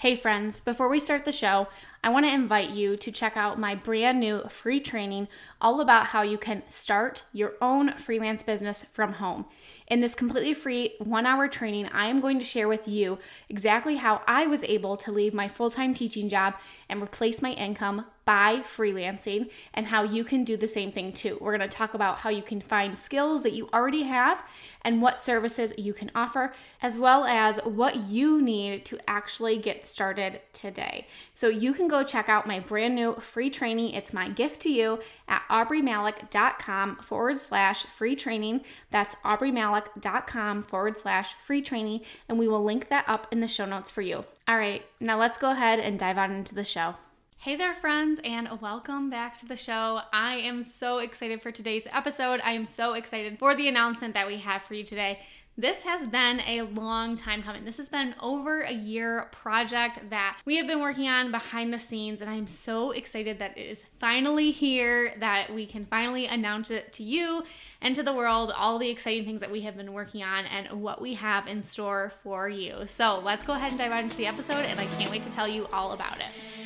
Hey, friends, before we start the show, I want to invite you to check out my brand new free training all about how you can start your own freelance business from home. In this completely free one hour training, I am going to share with you exactly how I was able to leave my full time teaching job and replace my income by freelancing and how you can do the same thing too. We're going to talk about how you can find skills that you already have and what services you can offer, as well as what you need to actually get started today. So you can go check out my brand new free training. It's my gift to you at aubreemalick.com forward slash free training. That's aubreemalick.com forward slash free training, and we will link that up in the show notes for you. All right, now let's go ahead and dive on into the show. Hey there, friends, and welcome back to the show. I am so excited for today's episode. I am so excited for the announcement that we have for you today. This has been a long time coming. This has been an over a year project that we have been working on behind the scenes, and I'm so excited that it is finally here, that we can finally announce it to you and to the world, all the exciting things that we have been working on and what we have in store for you. So let's go ahead and dive into the episode, and I can't wait to tell you all about it.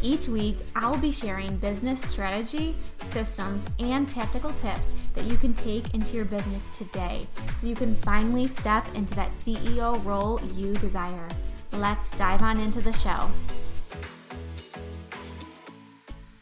Each week, I'll be sharing business strategy, systems, and tactical tips that you can take into your business today so you can finally step into that CEO role you desire. Let's dive on into the show.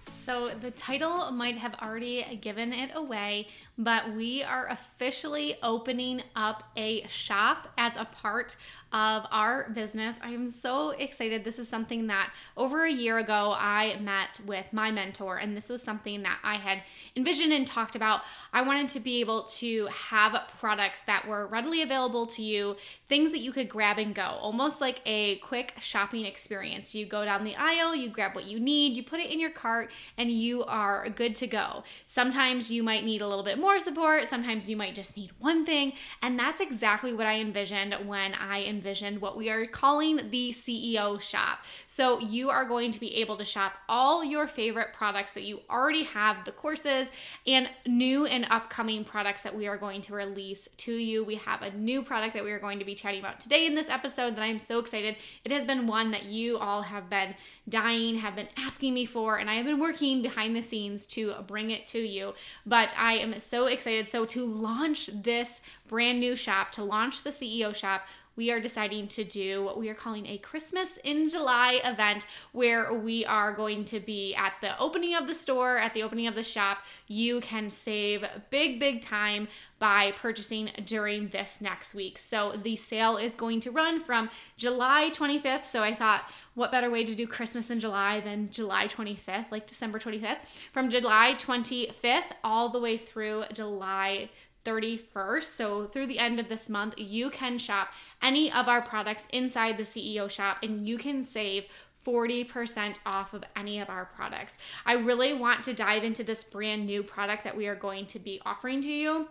So, the title might have already given it away, but we are officially opening up a shop as a part of our business. I am so excited. This is something that over a year ago I met with my mentor, and this was something that I had envisioned and talked about. I wanted to be able to have products that were readily available to you, things that you could grab and go, almost like a quick shopping experience. You go down the aisle, you grab what you need, you put it in your cart, and you are good to go. Sometimes you might need a little bit more support, sometimes you might just need one thing, and that's exactly what I envisioned when I envisioned what we are calling the CEO shop. So you are going to be able to shop all your favorite products that you already have, the courses, and new and upcoming products that we are going to release to you. We have a new product that we are going to be chatting about today in this episode that I'm so excited. It has been one that you all have been dying, have been asking me for, and I have been working behind the scenes to bring it to you. But I am so excited. So, to launch this brand new shop, to launch the CEO shop, we are deciding to do what we are calling a Christmas in July event where we are going to be at the opening of the store, at the opening of the shop. You can save big, big time by purchasing during this next week. So the sale is going to run from July 25th. So I thought, what better way to do Christmas in July than July 25th, like December 25th? From July 25th all the way through July 31st. So through the end of this month, you can shop any of our products inside the CEO shop and you can save 40% off of any of our products. I really want to dive into this brand new product that we are going to be offering to you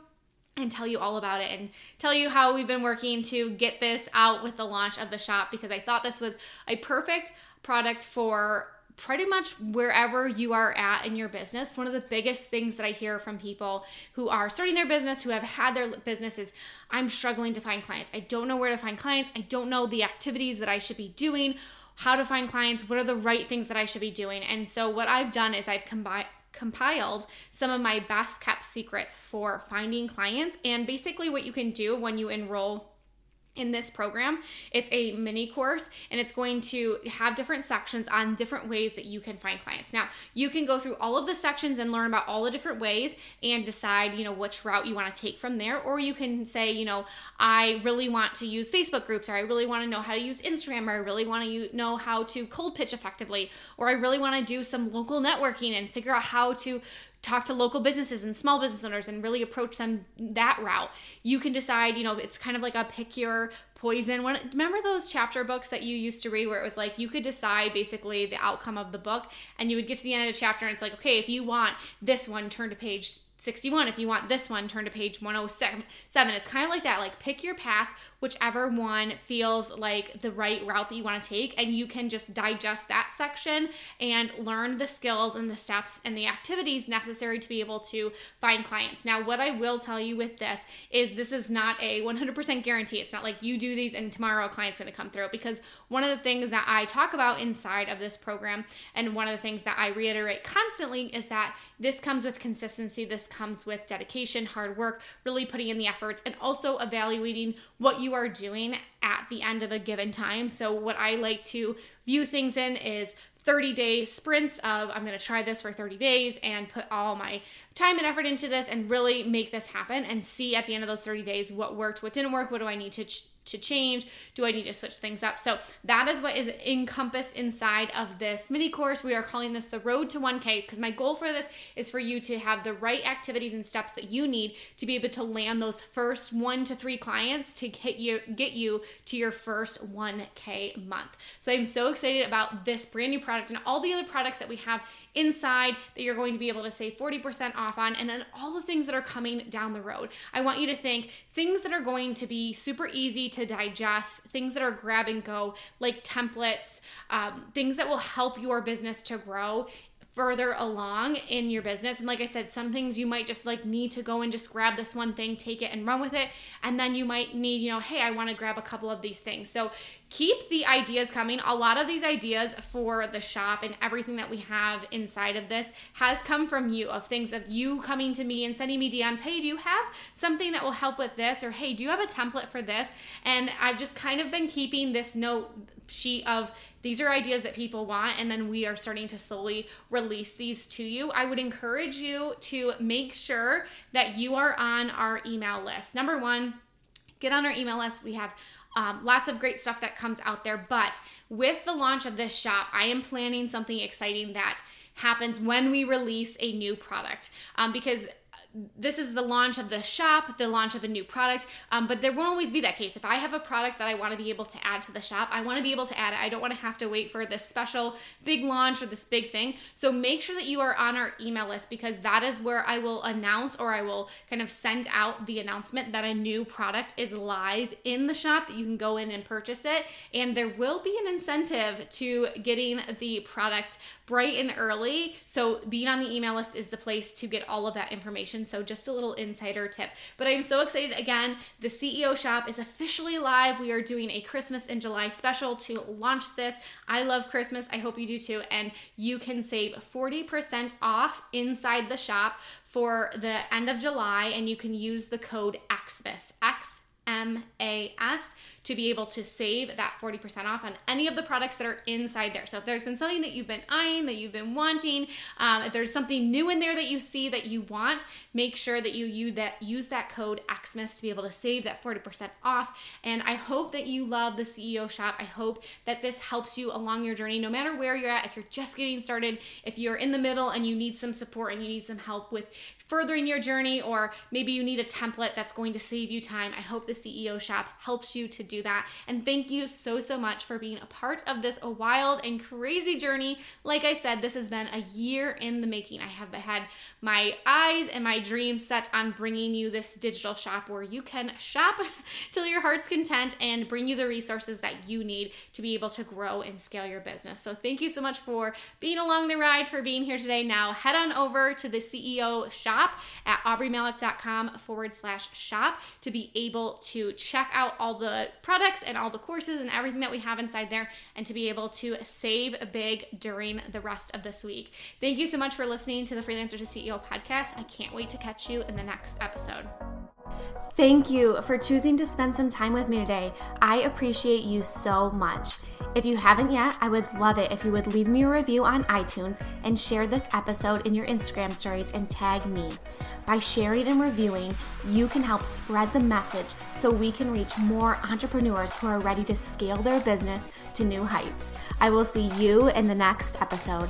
and tell you all about it and tell you how we've been working to get this out with the launch of the shop because I thought this was a perfect product for pretty much wherever you are at in your business. One of the biggest things that I hear from people who are starting their business, who have had their business, is I'm struggling to find clients. I don't know where to find clients. I don't know the activities that I should be doing, how to find clients, what are the right things that I should be doing. And so, what I've done is I've combined compiled some of my best kept secrets for finding clients and basically what you can do when you enroll in this program. It's a mini course and it's going to have different sections on different ways that you can find clients. Now, you can go through all of the sections and learn about all the different ways and decide, you know, which route you want to take from there or you can say, you know, I really want to use Facebook groups or I really want to know how to use Instagram or I really want to know how to cold pitch effectively or I really want to do some local networking and figure out how to talk to local businesses and small business owners and really approach them that route. You can decide, you know, it's kind of like a pick your poison. When remember those chapter books that you used to read where it was like you could decide basically the outcome of the book and you would get to the end of the chapter and it's like, okay, if you want this one, turn to page 61 if you want this one turn to page 107 it's kind of like that like pick your path whichever one feels like the right route that you want to take and you can just digest that section and learn the skills and the steps and the activities necessary to be able to find clients. Now what i will tell you with this is this is not a 100% guarantee. It's not like you do these and tomorrow a client's going to come through because one of the things that i talk about inside of this program and one of the things that i reiterate constantly is that this comes with consistency, this comes with dedication, hard work, really putting in the efforts, and also evaluating what you are doing at the end of a given time. So, what I like to view things in is 30 day sprints of I'm going to try this for 30 days and put all my time and effort into this and really make this happen and see at the end of those 30 days what worked, what didn't work, what do I need to ch- to change? Do I need to switch things up? So that is what is encompassed inside of this mini course. We are calling this the road to 1K because my goal for this is for you to have the right activities and steps that you need to be able to land those first one to three clients to hit you get you to your first 1K month. So I'm so excited about this brand new product and all the other products that we have inside that you're going to be able to save 40% off on, and then all the things that are coming down the road. I want you to think things that are going to be super easy to digest, things that are grab and go, like templates, um, things that will help your business to grow further along in your business. And like I said, some things you might just like need to go and just grab this one thing, take it and run with it. And then you might need, you know, hey, I want to grab a couple of these things. So keep the ideas coming. A lot of these ideas for the shop and everything that we have inside of this has come from you, of things of you coming to me and sending me DMs. Hey, do you have something that will help with this? Or hey, do you have a template for this? And I've just kind of been keeping this note sheet of these are ideas that people want and then we are starting to slowly release these to you. I would encourage you to make sure that you are on our email list. Number one get on our email list. We have um, lots of great stuff that comes out there but with the launch of this shop i am planning something exciting that happens when we release a new product. Um, because this is the launch of the shop, the launch of a new product, um, but there won't always be that case. If I have a product that I want to be able to add to the shop, I want to be able to add it. I don't want to have to wait for this special big launch or this big thing. So make sure that you are on our email list because that is where I will announce or I will kind of send out the announcement that a new product is live in the shop that you can go in and purchase it. And there will be an incentive to getting the product bright and early. So being on the email list is the place to get all of that information. So just a little insider tip. But I'm so excited again. The CEO shop is officially live. We are doing a Christmas in July special to launch this. I love Christmas. I hope you do too. And you can save 40% off inside the shop for the end of July and you can use the code XMAS. X M A S to be able to save that 40% off on any of the products that are inside there. So if there's been something that you've been eyeing, that you've been wanting, um, if there's something new in there that you see that you want, make sure that you use that, use that code XMAS to be able to save that 40% off. And I hope that you love the CEO shop. I hope that this helps you along your journey, no matter where you're at, if you're just getting started, if you're in the middle and you need some support and you need some help with furthering your journey, or maybe you need a template that's going to save you time. I hope the CEO shop helps you to do that. And thank you so, so much for being a part of this wild and crazy journey. Like I said, this has been a year in the making. I have had my eyes and my dreams set on bringing you this digital shop where you can shop till your heart's content and bring you the resources that you need to be able to grow and scale your business. So thank you so much for being along the ride, for being here today. Now head on over to the CEO shop at aubreemalick.com forward slash shop to be able to check out all the products and all the courses and everything that we have inside there and to be able to save big during the rest of this week. Thank you so much for listening to the Freelancer to CEO podcast. I can't wait to catch you in the next episode. Thank you for choosing to spend some time with me today. I appreciate you so much. If you haven't yet, I would love it if you would leave me a review on iTunes and share this episode in your Instagram stories and tag me. By sharing and reviewing, you can help spread the message so we can reach more entrepreneurs who are ready to scale their business to new heights. I will see you in the next episode.